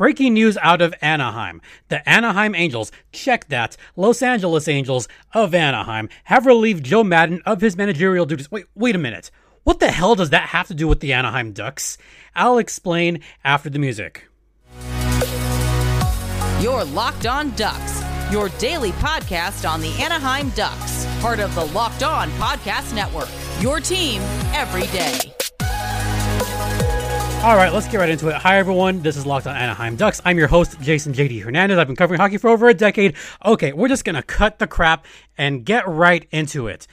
Breaking news out of Anaheim. The Anaheim Angels, check that, Los Angeles Angels of Anaheim have relieved Joe Maddon of his managerial duties. Wait, wait a minute. What the hell does that have to do with the Anaheim Ducks? I'll explain after the music. Your Locked On Ducks, your daily podcast on the Anaheim Ducks, part of the Locked On Podcast Network. Your team every day. All right, let's get right into it. Hi, everyone. This is Locked on Anaheim Ducks. I'm your host, Jason JD Hernandez. I've been covering hockey for over a decade. Okay, we're just going to cut the crap and get right into it.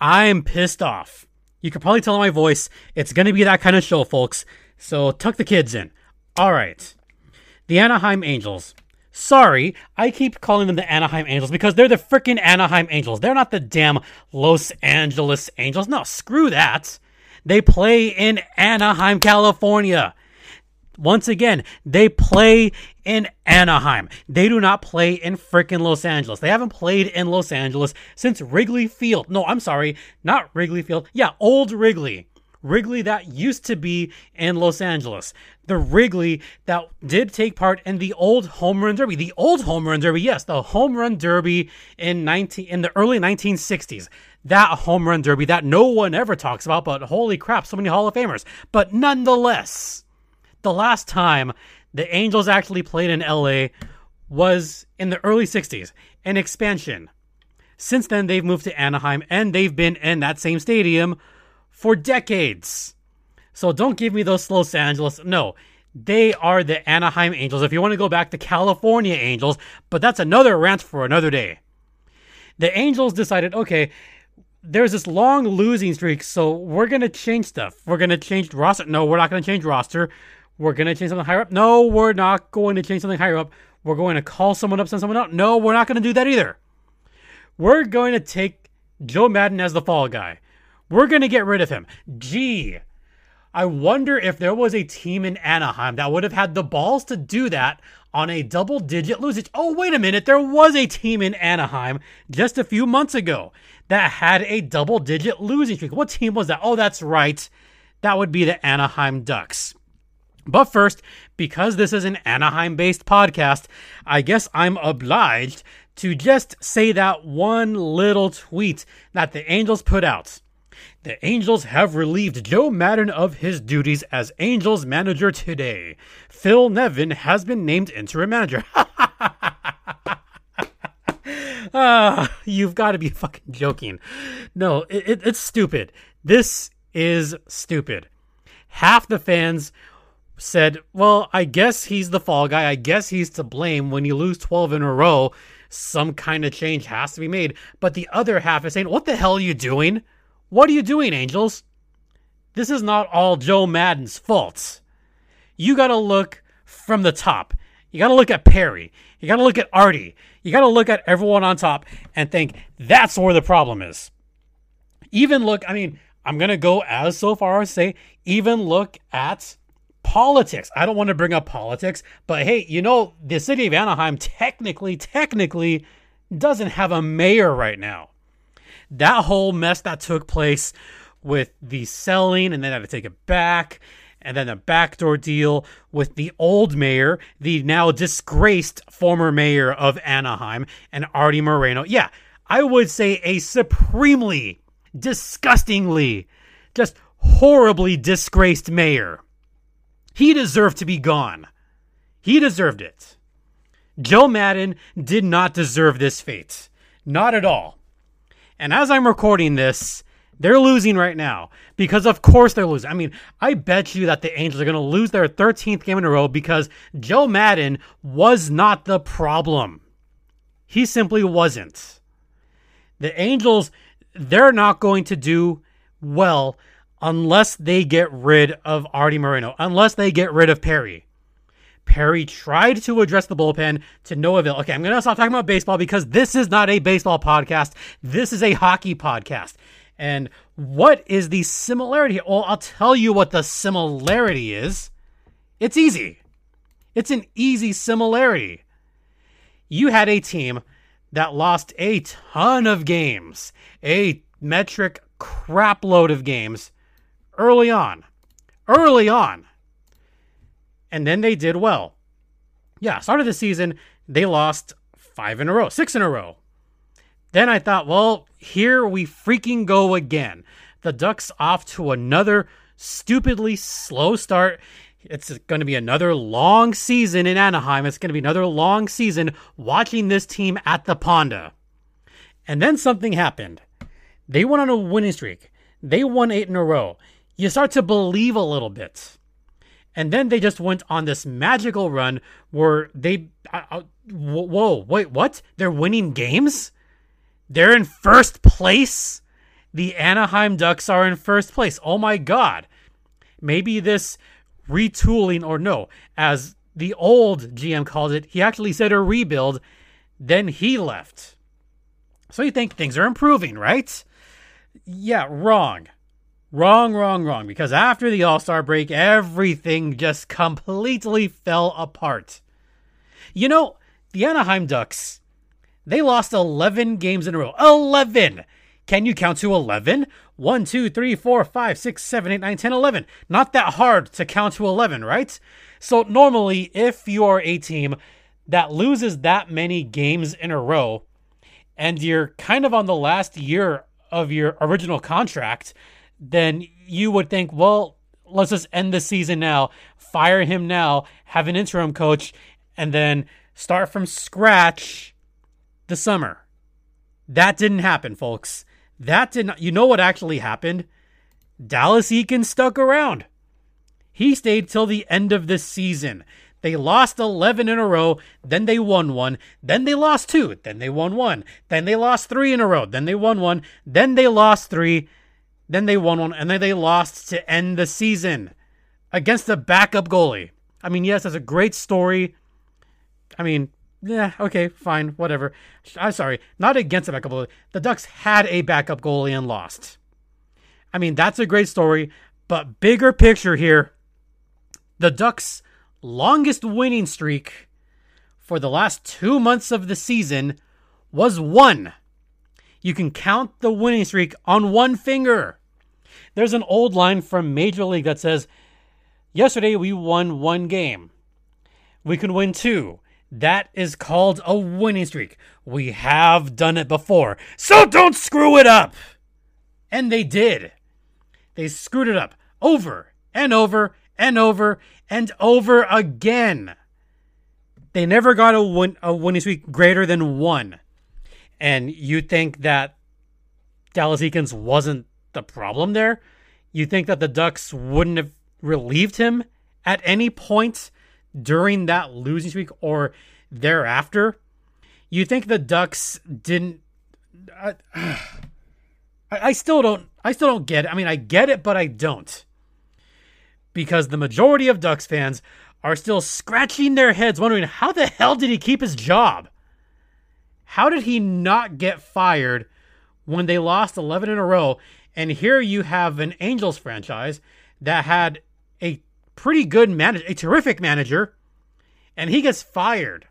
I'm pissed off. You can probably tell in my voice. It's going to be that kind of show, folks. So tuck the kids in. All right. The Anaheim Angels. Sorry, I keep calling them the Anaheim Angels because they're the freaking Anaheim Angels. They're not the damn Los Angeles Angels. No, screw that. They play in Anaheim, California. Once again, they play in Anaheim. They do not play in freaking Los Angeles. They haven't played in Los Angeles since Wrigley Field. No, I'm sorry, not Wrigley Field. Yeah, old Wrigley. Wrigley that used to be in Los Angeles. The Wrigley that did take part in the old home run derby. The old home run derby, yes, the home run derby in 19 in the early 1960s that home run derby that no one ever talks about, but holy crap, so many Hall of Famers. But nonetheless, the last time the Angels actually played in LA was in the early 60s, an expansion. Since then, they've moved to Anaheim and they've been in that same stadium for decades. So don't give me those Los Angeles. No, they are the Anaheim Angels. If you want to go back to California Angels, but that's another rant for another day. The Angels decided, okay, there's this long losing streak, so we're gonna change stuff. We're gonna change roster. No, we're not gonna change roster. We're gonna change something higher up. No, we're not going to change something higher up. We're going to call someone up, send someone out. No, we're not gonna do that either. We're going to take Joe Maddon as the fall guy. We're gonna get rid of him. Gee, I wonder if there was a team in Anaheim that would have had the balls to do that on a double digit losing. Oh, wait a minute. There was a team in Anaheim just a few months ago that had a double digit losing streak. What team was that? Oh, that's right. That would be the Anaheim Ducks. But first, because this is an Anaheim based podcast, I guess I'm obliged to just say that one little tweet that the Angels put out. The Angels have relieved Joe Maddon of his duties as Angels manager today. Phil Nevin has been named interim manager. Ah, you've got to be fucking joking. No, it, it, it's stupid. This is stupid. Half the fans said, well, I guess he's the fall guy. I guess he's to blame when you lose 12 in a row. Some kind of change has to be made. But the other half is saying, what the hell are you doing? What are you doing, Angels? This is not all Joe Maddon's fault. You got to look from the top. You got to look at Perry. You got to look at Artie. You got to look at everyone on top and think that's where the problem is. Even look, I mean, I'm going to go as so far as say, even look at politics. I don't want to bring up politics, but hey, you know, the city of Anaheim technically, technically doesn't have a mayor right now. That whole mess that took place with the selling and then had to take it back and then a backdoor deal with the old mayor, the now disgraced former mayor of Anaheim, and Artie Moreno. Yeah, I would say a supremely, disgustingly, just horribly disgraced mayor. He deserved to be gone. He deserved it. Joe Maddon did not deserve this fate. Not at all. And as I'm recording this, they're losing right now because, of course, they're losing. I mean, I bet you that the Angels are going to lose their 13th game in a row because Joe Maddon was not the problem. He simply wasn't. The Angels, they're not going to do well unless they get rid of Artie Moreno, unless they get rid of Perry. Perry tried to address the bullpen to no avail. Okay, I'm going to stop talking about baseball because this is not a baseball podcast. This is a hockey podcast. And what is the similarity? Well, I'll tell you what the similarity is. It's easy. It's an easy similarity. You had a team that lost a ton of games, a metric crapload of games early on. Early on. And then they did well. Yeah, start of the season, they lost five in a row, six in a row. Then I thought, well, here we freaking go again. The Ducks off to another stupidly slow start. It's going to be another long season in Anaheim. It's going to be another long season watching this team at the Ponda. And then something happened. They went on a winning streak. They won eight in a row. You start to believe a little bit. And then they just went on this magical run where they. Uh, uh, whoa, wait, what? They're winning games? They're in first place? The Anaheim Ducks are in first place. Oh my God. Maybe this retooling, or no, as the old GM called it, he actually said a rebuild. Then he left. So you think things are improving, right? Yeah, wrong. Wrong, wrong, wrong. Because after the All Star break, everything just completely fell apart. You know, the Anaheim Ducks, they lost 11 games in a row. 11! Can you count to 11? 1, 2, 3, 4, 5, 6, 7, 8, 9, 10, 11. Not that hard to count to 11, right? So, normally, if you're a team that loses that many games in a row and you're kind of on the last year of your original contract, then you would think, well, let's just end the season now, fire him now, have an interim coach, and then start from scratch the summer. That didn't happen, folks. That did not. You know what actually happened? Dallas Eakins stuck around. He stayed till the end of the season. They lost 11 in a row, then they won one, then they lost two, then they won one, then they lost three in a row, then they won one, then they lost three, then they won one, and then they lost to end the season against the backup goalie. I mean, yes, that's a great story. I mean, yeah, okay, fine, whatever. I'm sorry, not against a backup goalie. The Ducks had a backup goalie and lost. I mean, that's a great story, but bigger picture here, the Ducks' longest winning streak for the last two months of the season was one. You can count the winning streak on one finger. There's an old line from Major League that says, Yesterday we won one game. We can win two. That is called a winning streak. We have done it before, so don't screw it up. And they did. They screwed it up over and over and over and over again. They never got a, win- a winning streak greater than one. And you think that Dallas Eakins wasn't the problem there? You think that the Ducks wouldn't have relieved him at any point during that losing streak or thereafter, you think the Ducks didn't. I, I still don't. I still don't get it. I mean, I get it, but I don't. Because the majority of Ducks fans are still scratching their heads, wondering how the hell did he keep his job? How did he not get fired when they lost 11 in a row? And here you have an Angels franchise that had a pretty good manager, a terrific manager, and he gets fired.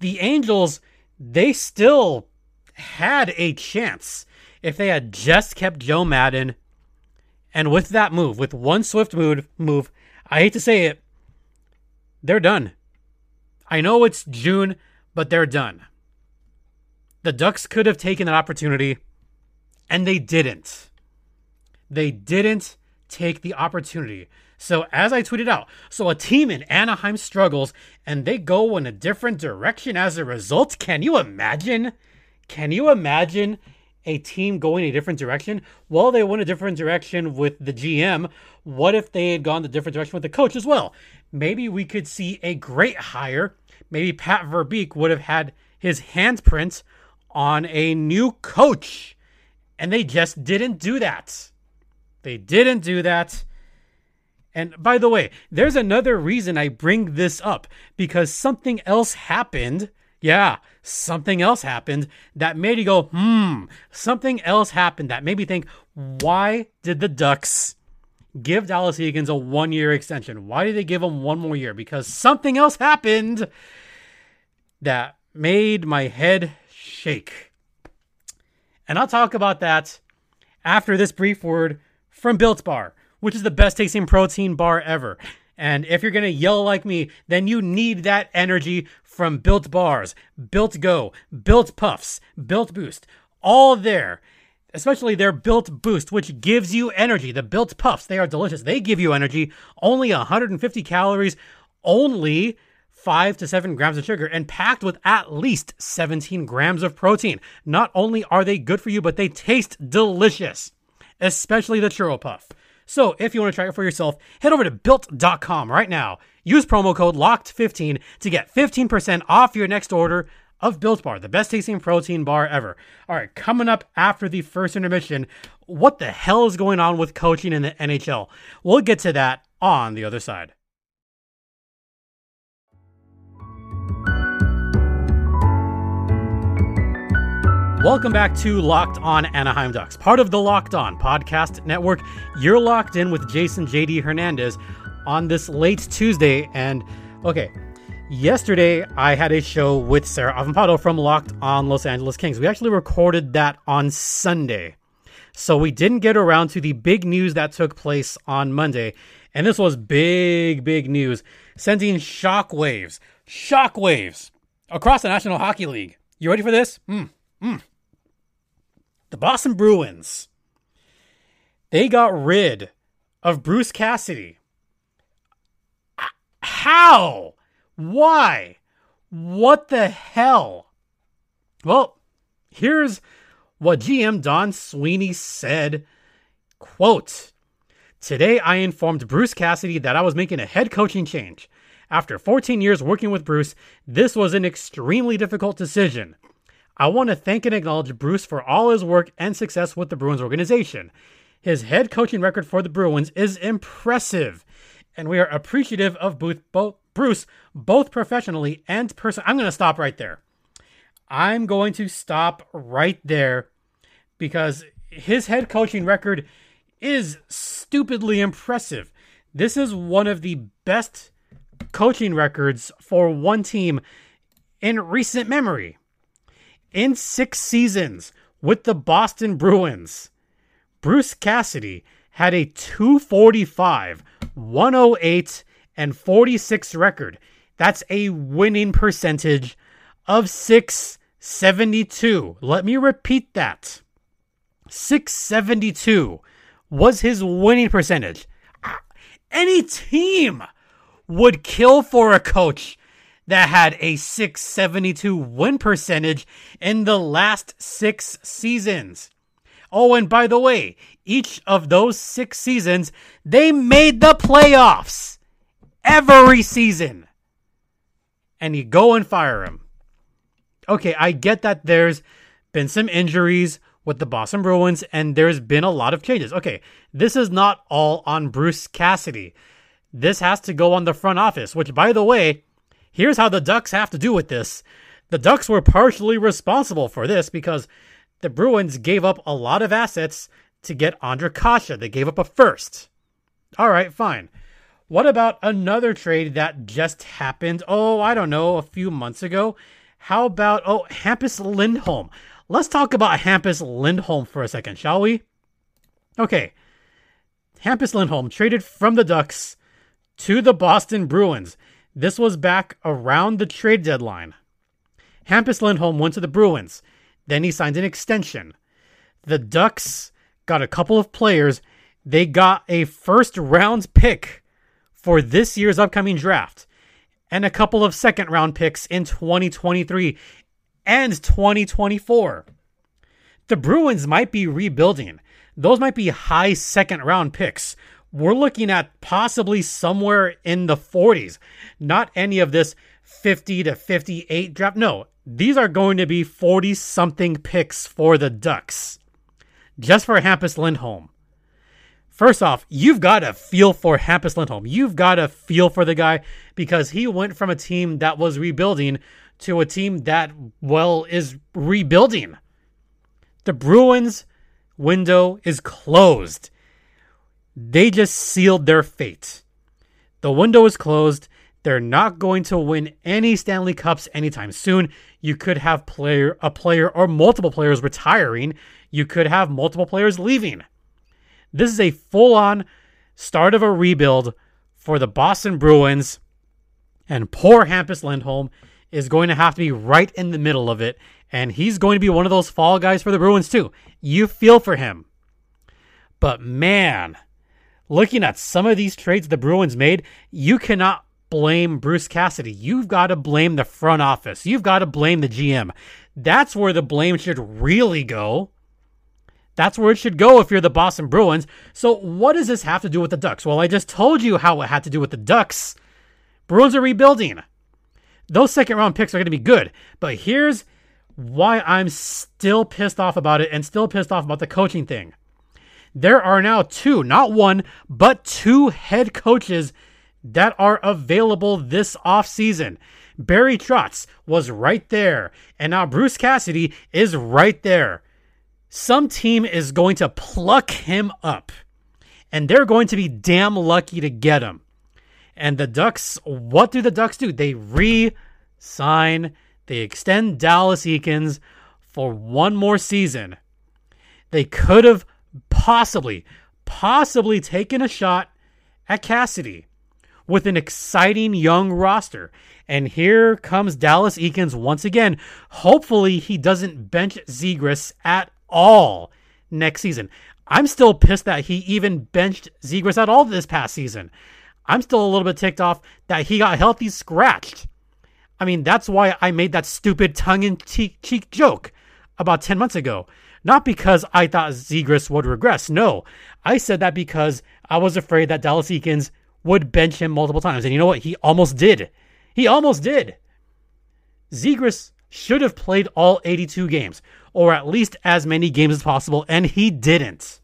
The Angels, they still had a chance if they had just kept Joe Maddon. And with that move, with one swift move, move, I hate to say it, they're done. I know it's June, but they're done. The Ducks could have taken that opportunity, and they didn't. They didn't take the opportunity. So, as I tweeted out, so a team in Anaheim struggles and they go in a different direction as a result. Can you imagine? Can you imagine a team going a different direction? Well, they went a different direction with the GM. What if they had gone the different direction with the coach as well? Maybe we could see a great hire. Maybe Pat Verbeek would have had his handprint on a new coach. And they just didn't do that. They didn't do that. And by the way, there's another reason I bring this up because something else happened. Yeah, something else happened that made you go, hmm, something else happened that made me think, why did the Ducks give Dallas Eakins a one year extension? Why did they give him one more year? Because something else happened that made my head shake. And I'll talk about that after this brief word from Built Bar which is the best tasting protein bar ever. And if you're going to yell like me, then you need that energy from Built Bars, Built Go, Built Puffs, Built Boost, all there. Especially their Built Boost, which gives you energy. The Built Puffs, they are delicious. They give you energy, only 150 calories, only 5 to 7 grams of sugar, and packed with at least 17 grams of protein. Not only are they good for you, but they taste delicious, especially the Churro Puff. So if you want to try it for yourself, head over to built.com right now. Use promo code LOCKED15 to get 15% off your next order of Built Bar, the best tasting protein bar ever. All right, coming up after the first intermission, what the hell is going on with coaching in the NHL? We'll get to that on the other side. Welcome back to Locked On Anaheim Ducks, part of the Locked On Podcast Network. You're locked in with Jason JD Hernandez on this late Tuesday. And okay, yesterday I had a show with Sarah Avampado from Locked On Los Angeles Kings. We actually recorded that on Sunday. So we didn't get around to the big news that took place on Monday. And this was big, big news, sending shockwaves, shockwaves across the National Hockey League. You ready for this? Mm, mm the Boston Bruins, they got rid of Bruce Cassidy. How? Why? What the hell? Well, here's what GM Don Sweeney said. Quote, Today I informed Bruce Cassidy that I was making a head coaching change. After 14 years working with Bruce, this was an extremely difficult decision. I want to thank and acknowledge Bruce for all his work and success with the Bruins organization. His head coaching record for the Bruins is impressive, and we are appreciative of both, Bruce both professionally and personally. I'm going to stop right there. I'm going to stop right there because his head coaching record is stupidly impressive. This is one of the best coaching records for one team in recent memory in six seasons with the Boston Bruins, Bruce Cassidy had a 245, 108, and 46 record. That's a winning percentage of 672. Let me repeat that. 672 was his winning percentage. Ah, any team would kill for a coach that had a 672 win percentage in the last six seasons. Oh, and by the way, each of those six seasons, they made the playoffs every season. And you go and fire him. Okay, I get that there's been some injuries with the Boston Bruins and there's been a lot of changes. Okay, this is not all on Bruce Cassidy. This has to go on the front office, which, by the way, Here's how the Ducks have to do with this. The Ducks were partially responsible for this because the Bruins gave up a lot of assets to get Ondrej Kase. They gave up a first. All right, fine. What about another trade that just happened? Oh, I don't know, a few months ago. How about, oh, Hampus Lindholm? Let's talk about Hampus Lindholm for a second, shall we? Okay. Hampus Lindholm traded from the Ducks to the Boston Bruins. This was back around the trade deadline. Hampus Lindholm went to the Bruins. Then he signed an extension. The Ducks got a couple of players. They got a first round pick for this year's upcoming draft and a couple of second round picks in 2023 and 2024. The Bruins might be rebuilding. Those might be high second round picks we're looking at possibly somewhere in the 40s. Not any of this 50 to 58 draft. No, these are going to be 40 something picks for the Ducks. Just for Hampus Lindholm. First off, you've got to feel for Hampus Lindholm. You've got to feel for the guy because he went from a team that was rebuilding to a team that, well, is rebuilding. The Bruins window is closed. They just sealed their fate. The window is closed. They're not going to win any Stanley Cups anytime soon. You could have player a player or multiple players retiring. You could have multiple players leaving. This is a full-on start of a rebuild for the Boston Bruins, and poor Hampus Lindholm is going to have to be right in the middle of it, and he's going to be one of those fall guys for the Bruins too. You feel for him. But man, looking at some of these trades the Bruins made, you cannot blame Bruce Cassidy. You've got to blame the front office. You've got to blame the GM. That's where the blame should really go. That's where it should go if you're the Boston Bruins. So, what does this have to do with the Ducks? Well, I just told you how it had to do with the Ducks. Bruins are rebuilding. Those second round picks are going to be good. But here's why I'm still pissed off about it and still pissed off about the coaching thing. There are now two, not one, but two head coaches that are available this offseason. Barry Trotz was right there, and now Bruce Cassidy is right there. Some team is going to pluck him up, and they're going to be damn lucky to get him. And the Ducks, what do the Ducks do? They re sign, they extend Dallas Eakins for one more season. They could have possibly, possibly taken a shot at Cassidy with an exciting young roster. And here comes Dallas Eakins once again. Hopefully, he doesn't bench Zegras at all next season. I'm still pissed that he even benched Zegras at all this past season. I'm still a little bit ticked off that he got healthy scratched. I mean, that's why I made that stupid tongue in cheek joke about 10 months ago. Not because I thought Zegras would regress. No, I said that because I was afraid that Dallas Eakins would bench him multiple times. And you know what? He almost did. He almost did. Zegras should have played all 82 games, or at least as many games as possible, and he didn't.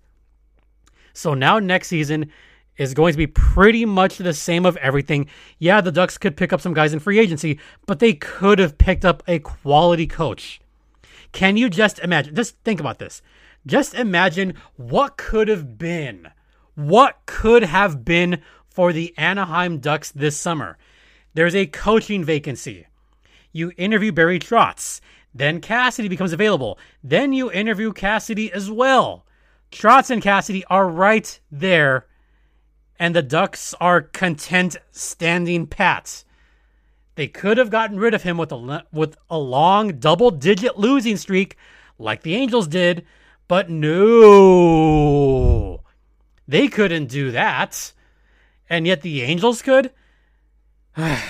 So now next season is going to be pretty much the same of everything. Yeah, the Ducks could pick up some guys in free agency, but they could have picked up a quality coach. Can you just imagine? Just think about this. Just imagine what could have been. What could have been for the Anaheim Ducks this summer. There's a coaching vacancy. You interview Barry Trotz. Then Cassidy becomes available. Then you interview Cassidy as well. Trotz and Cassidy are right there, and the Ducks are content standing pat. They could have gotten rid of him with a with a long double-digit losing streak, like the Angels did, but no, they couldn't do that and yet the Angels could. it,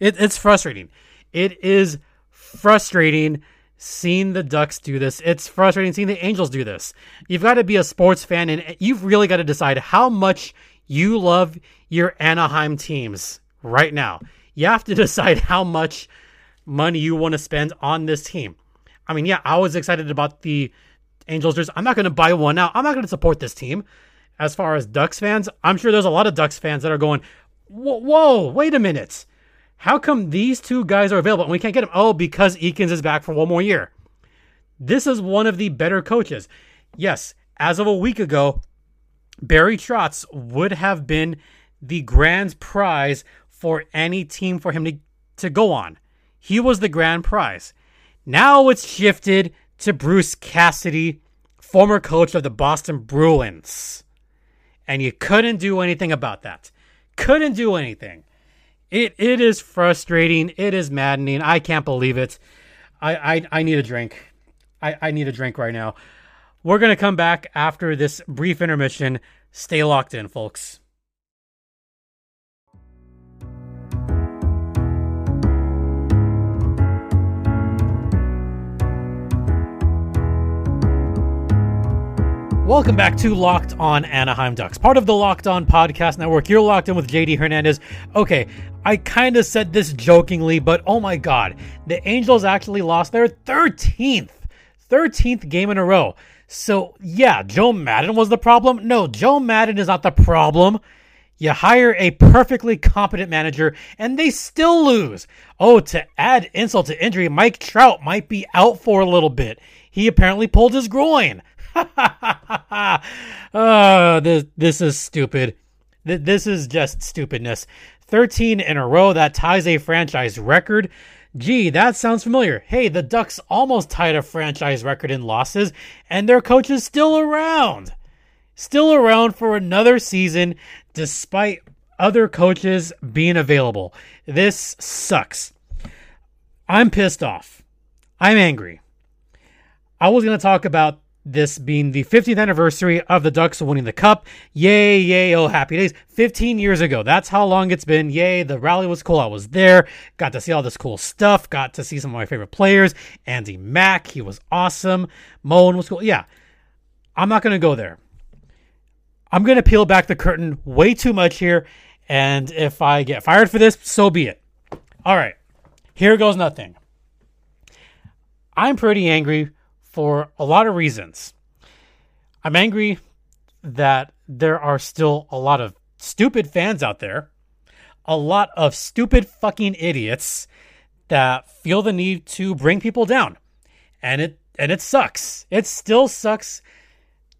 it's frustrating. It is frustrating seeing the Ducks do this. It's frustrating seeing the Angels do this. You've got to be a sports fan and you've really got to decide how much you love your Anaheim teams right now. You have to decide how much money you want to spend on this team. I mean, yeah, I was excited about the Angels. I'm not going to buy one now. I'm not going to support this team as far as Ducks fans, I'm sure there's a lot of Ducks fans that are going, whoa, whoa wait a minute. How come these two guys are available and we can't get them? Oh, because Eakins is back for one more year. This is one of the better coaches. Yes, as of a week ago, Barry Trotz would have been the grand prize for any team for him to, to go on. He was the grand prize. Now it's shifted to Bruce Cassidy, former coach of the Boston Bruins and you couldn't do anything about that. Couldn't do anything. It it is frustrating. It is maddening. I can't believe it. I I, I need a drink. I, I need a drink right now. We're gonna come back after this brief intermission. Stay locked in, folks. Welcome back to Locked On Anaheim Ducks, part of the Locked On Podcast Network. You're locked in with JD Hernandez. Okay, I kind of said this jokingly, but oh my God, the Angels actually lost their 13th, 13th game in a row. So yeah, Joe Maddon was the problem. No, Joe Maddon is not the problem. You hire a perfectly competent manager and they still lose. Oh, to add insult to injury, Mike Trout might be out for a little bit. He apparently pulled his groin. oh, this this is stupid. This is just stupidness. 13 in a row that ties a franchise record. Gee, that sounds familiar. Hey, the Ducks almost tied a franchise record in losses, and their coach is still around. Still around for another season, despite other coaches being available. This sucks. I'm pissed off. I'm angry. I was going to talk about this being the 50th anniversary of the Ducks winning the Cup. Yay, yay, oh, happy days. 15 years ago. That's how long it's been. Yay, the rally was cool. I was there. Got to see all this cool stuff. Got to see some of my favorite players. Andy Mack, he was awesome. Moen was cool. Yeah, I'm not going to go there. I'm going to peel back the curtain way too much here. And if I get fired for this, so be it. All right, here goes nothing. I'm pretty angry for a lot of reasons. I'm angry that there are still a lot of stupid fans out there, a lot of stupid fucking idiots that feel the need to bring people down. And it and it sucks. It still sucks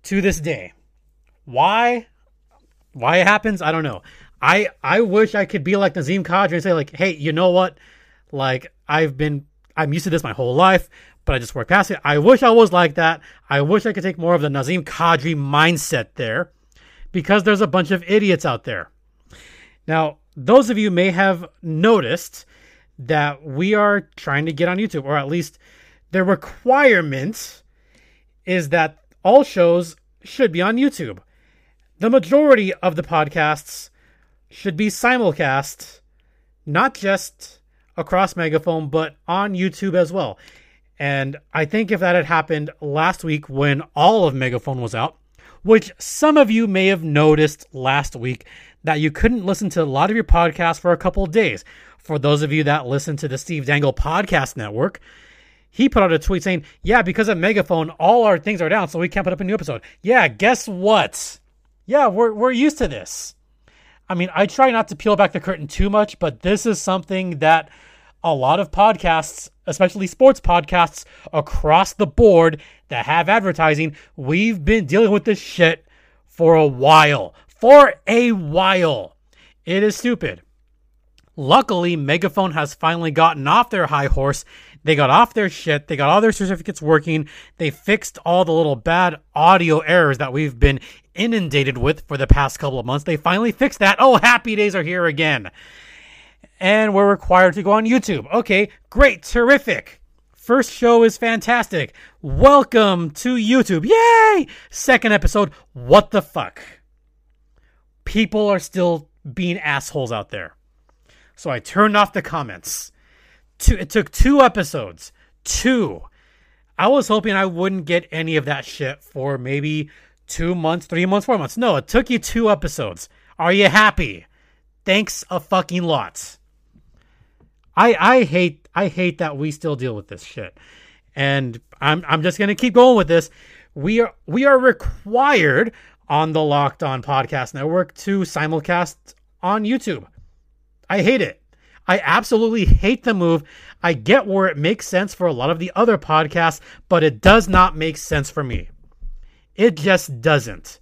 to this day. Why? Why it happens? I don't know. I I wish I could be like Nazem Kadri and say like, hey, you know what? Like I've been I'm used to this my whole life but I just work past it. I wish I was like that. I wish I could take more of the Nazem Kadri mindset there because there's a bunch of idiots out there. Now, those of you may have noticed that we are trying to get on YouTube, or at least the requirement is that all shows should be on YouTube. The majority of the podcasts should be simulcast, not just across Megaphone, but on YouTube as well. And I think if that had happened last week when all of Megaphone was out, which some of you may have noticed last week that you couldn't listen to a lot of your podcasts for a couple of days. For those of you that listen to the Steve Dangle Podcast Network, he put out a tweet saying, Yeah, because of Megaphone, all our things are down, so we can't put up a new episode. Yeah, guess what? Yeah, we're, we're used to this. I mean, I try not to peel back the curtain too much, but this is something that a lot of podcasts, especially sports podcasts across the board that have advertising, we've been dealing with this shit for a while. For a while. It is stupid. Luckily, Megaphone has finally gotten off their high horse. They got off their shit. They got all their certificates working. They fixed all the little bad audio errors that we've been inundated with for the past couple of months. They finally fixed that. Oh, happy days are here again and we're required to go on YouTube. Okay, great, terrific. First show is fantastic. Welcome to YouTube. Yay! Second episode, what the fuck? People are still being assholes out there. So I turned off the comments. Two, it took two episodes. Two. I was hoping I wouldn't get any of that shit for maybe two months, three months, four months. No, it took you two episodes. Are you happy? Thanks a fucking lot. I I hate I hate that we still deal with this shit. And I'm I'm just gonna keep going with this. We are we are required on the Locked On Podcast Network to simulcast on YouTube. I hate it. I absolutely hate the move. I get where it makes sense for a lot of the other podcasts, but it does not make sense for me. It just doesn't.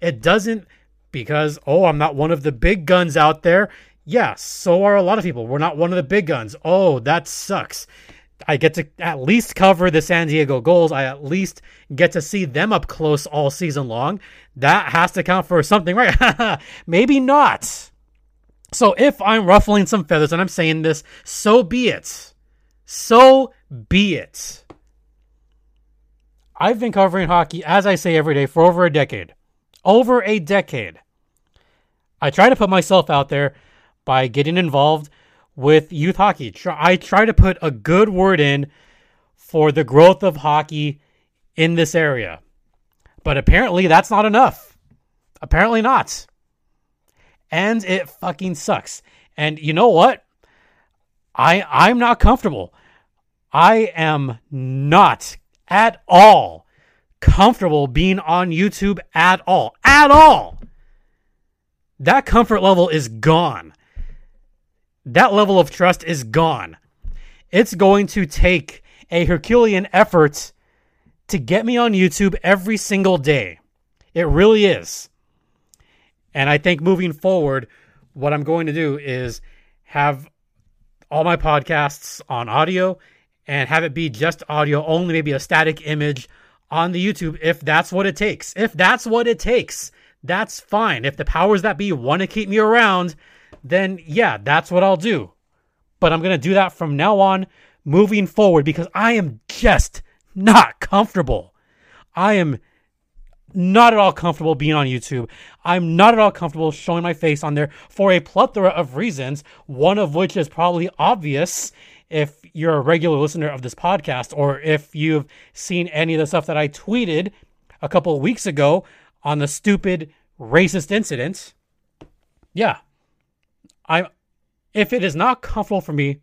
It doesn't because, oh, I'm not one of the big guns out there. Yeah, so are a lot of people. We're not one of the big guns. Oh, that sucks. I get to at least cover the San Diego Gulls. I at least get to see them up close all season long. That has to count for something, right? Maybe not. So if I'm ruffling some feathers and I'm saying this, so be it. So be it. I've been covering hockey, as I say every day, for over a decade. Over a decade. I try to put myself out there by getting involved with youth hockey. I try to put a good word in for the growth of hockey in this area. But apparently that's not enough. Apparently not. And it fucking sucks. And you know what? I I'm not comfortable. I am not at all comfortable being on YouTube at all. At all. That comfort level is gone that level of trust is gone. It's going to take a Herculean effort to get me on YouTube every single day. It really is. And I think moving forward, what I'm going to do is have all my podcasts on audio and have it be just audio only, maybe a static image on the YouTube if that's what it takes. If that's what it takes, That's fine. If the powers that be want to keep me around, then yeah, that's what I'll do. But I'm going to do that from now on, moving forward, because I am just not comfortable. I am not at all comfortable being on YouTube. I'm not at all comfortable showing my face on there for a plethora of reasons, one of which is probably obvious if you're a regular listener of this podcast or if you've seen any of the stuff that I tweeted a couple of weeks ago on the stupid racist incident. Yeah. I if it is not comfortable for me,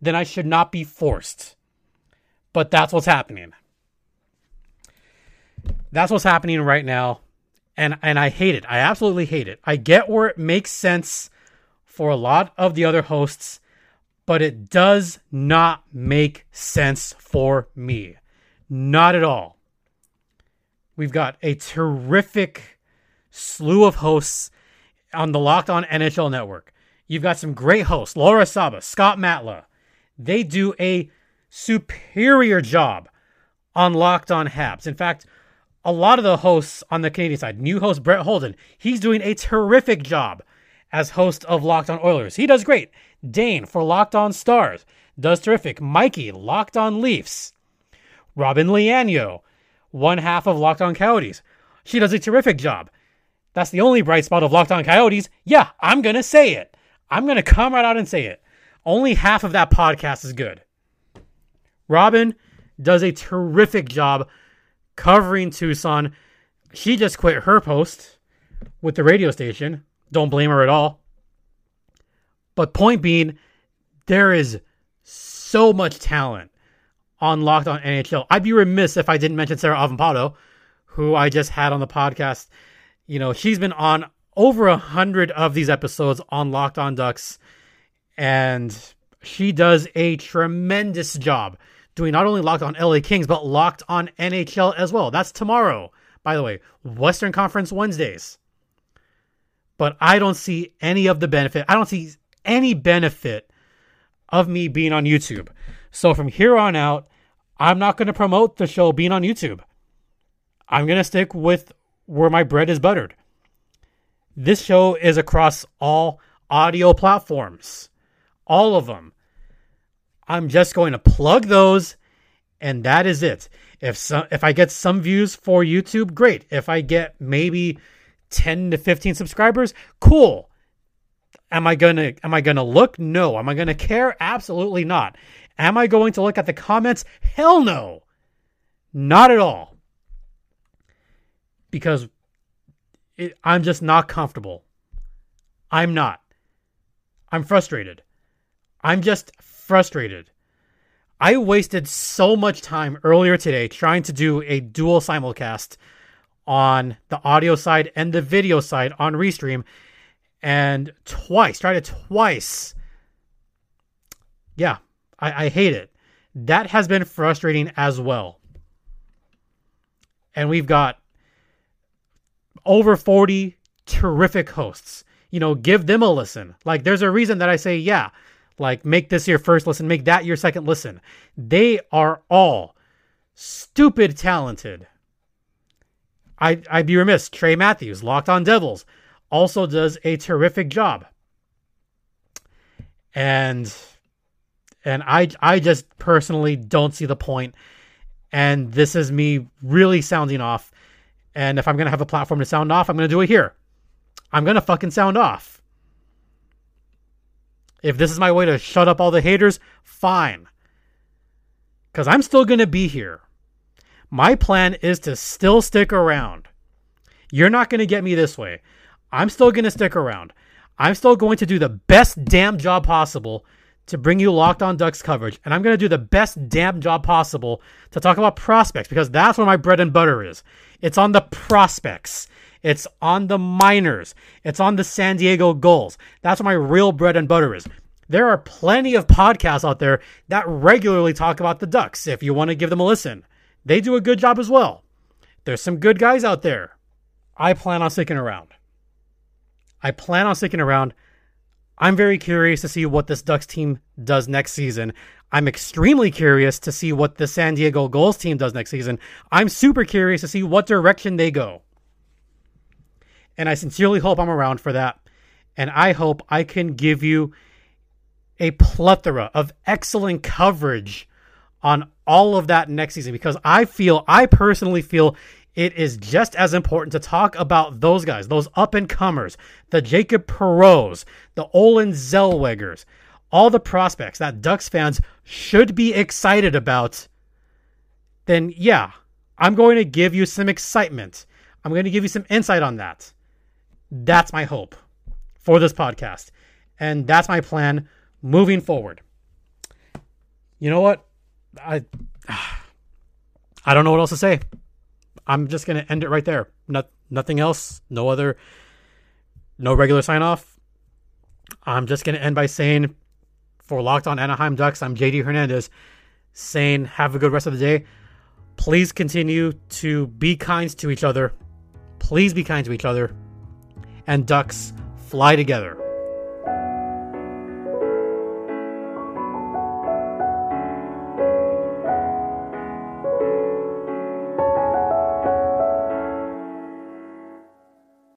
then I should not be forced. But that's what's happening. That's what's happening right now. And and I hate it. I absolutely hate it. I get where it makes sense for a lot of the other hosts, but it does not make sense for me. Not at all. We've got a terrific slew of hosts on the Locked On NHL network. You've got some great hosts, Laura Saba, Scott Matla. They do a superior job on Locked On Habs. In fact, a lot of the hosts on the Canadian side, new host Brett Holden, he's doing a terrific job as host of Locked On Oilers. He does great. Dane for Locked On Stars does terrific. Mikey, Locked On Leafs. Robin Leanio, one half of Locked On Coyotes. She does a terrific job. That's the only bright spot of Locked On Coyotes. Yeah, I'm going to say it. I'm going to come right out and say it. Only half of that podcast is good. Robin does a terrific job covering Tucson. She just quit her post with the radio station. Don't blame her at all. But point being, there is so much talent on Locked On NHL. I'd be remiss if I didn't mention Sarah Avampado, who I just had on the podcast. You know, she's been on over a hundred of these episodes on Locked On Ducks, and she does a tremendous job doing not only Locked On LA Kings, but Locked On NHL as well. That's tomorrow, by the way, Western Conference Wednesdays. But I don't see any of the benefit. I don't see any benefit of me being on YouTube. So from here on out, I'm not going to promote the show being on YouTube. I'm going to stick with where my bread is buttered. This show is across all audio platforms, all of them. I'm just going to plug those, and that is it. If some, if I get some views for YouTube, great. If I get maybe 10 to 15 subscribers, cool. Am I gonna am I gonna look? No. Am I gonna care? Absolutely not. Am I going to look at the comments? Hell no. Not at all. Because it, I'm just not comfortable. I'm not. I'm frustrated. I'm just frustrated. I wasted so much time earlier today trying to do a dual simulcast on the audio side and the video side on Restream. And twice, tried it twice. Yeah, I, I hate it. That has been frustrating as well. And we've got over 40 terrific hosts. You know, give them a listen. Like, there's a reason that I say, yeah, like, make this your first listen, make that your second listen. They are all stupid talented. I, I'd be remiss. Trey Matthews, Locked on Devils, also does a terrific job. And and I I just personally don't see the point. And this is me really sounding off. And if I'm gonna have a platform to sound off, I'm gonna do it here. I'm gonna fucking sound off. If this is my way to shut up all the haters, fine. Because I'm still to be here. My plan is to still stick around. You're not to get me this way. I'm still to stick around. I'm still going to do the best damn job possible to bring you locked on Ducks coverage. And I'm going to do the best damn job possible to talk about prospects because that's where my bread and butter is. It's on the prospects. It's on the minors. It's on the San Diego Gulls. That's where my real bread and butter is. There are plenty of podcasts out there that regularly talk about the Ducks if you want to give them a listen. They do a good job as well. There's some good guys out there. I plan on sticking around. I plan on sticking around. I'm very curious to see what this Ducks team does next season. I'm extremely curious to see what the San Diego Gulls team does next season. I'm super curious to see what direction they go. And I sincerely hope I'm around for that. And I hope I can give you a plethora of excellent coverage on all of that next season because I feel, I personally feel it is just as important to talk about those guys, those up and comers, the Jacob Perreaults, the Olen Zellwegers, all the prospects that Ducks fans should be excited about. Then, yeah, I'm going to give you some excitement. I'm going to give you some insight on that. That's my hope for this podcast. And that's my plan moving forward. You know what? I I don't know what else to say. I'm just gonna end it right there. Not nothing else. No other. No regular sign off. I'm just gonna end by saying, for Locked On Anaheim Ducks, I'm JD Hernandez, saying have a good rest of the day. Please continue to be kind to each other. Please be kind to each other. And Ducks fly together.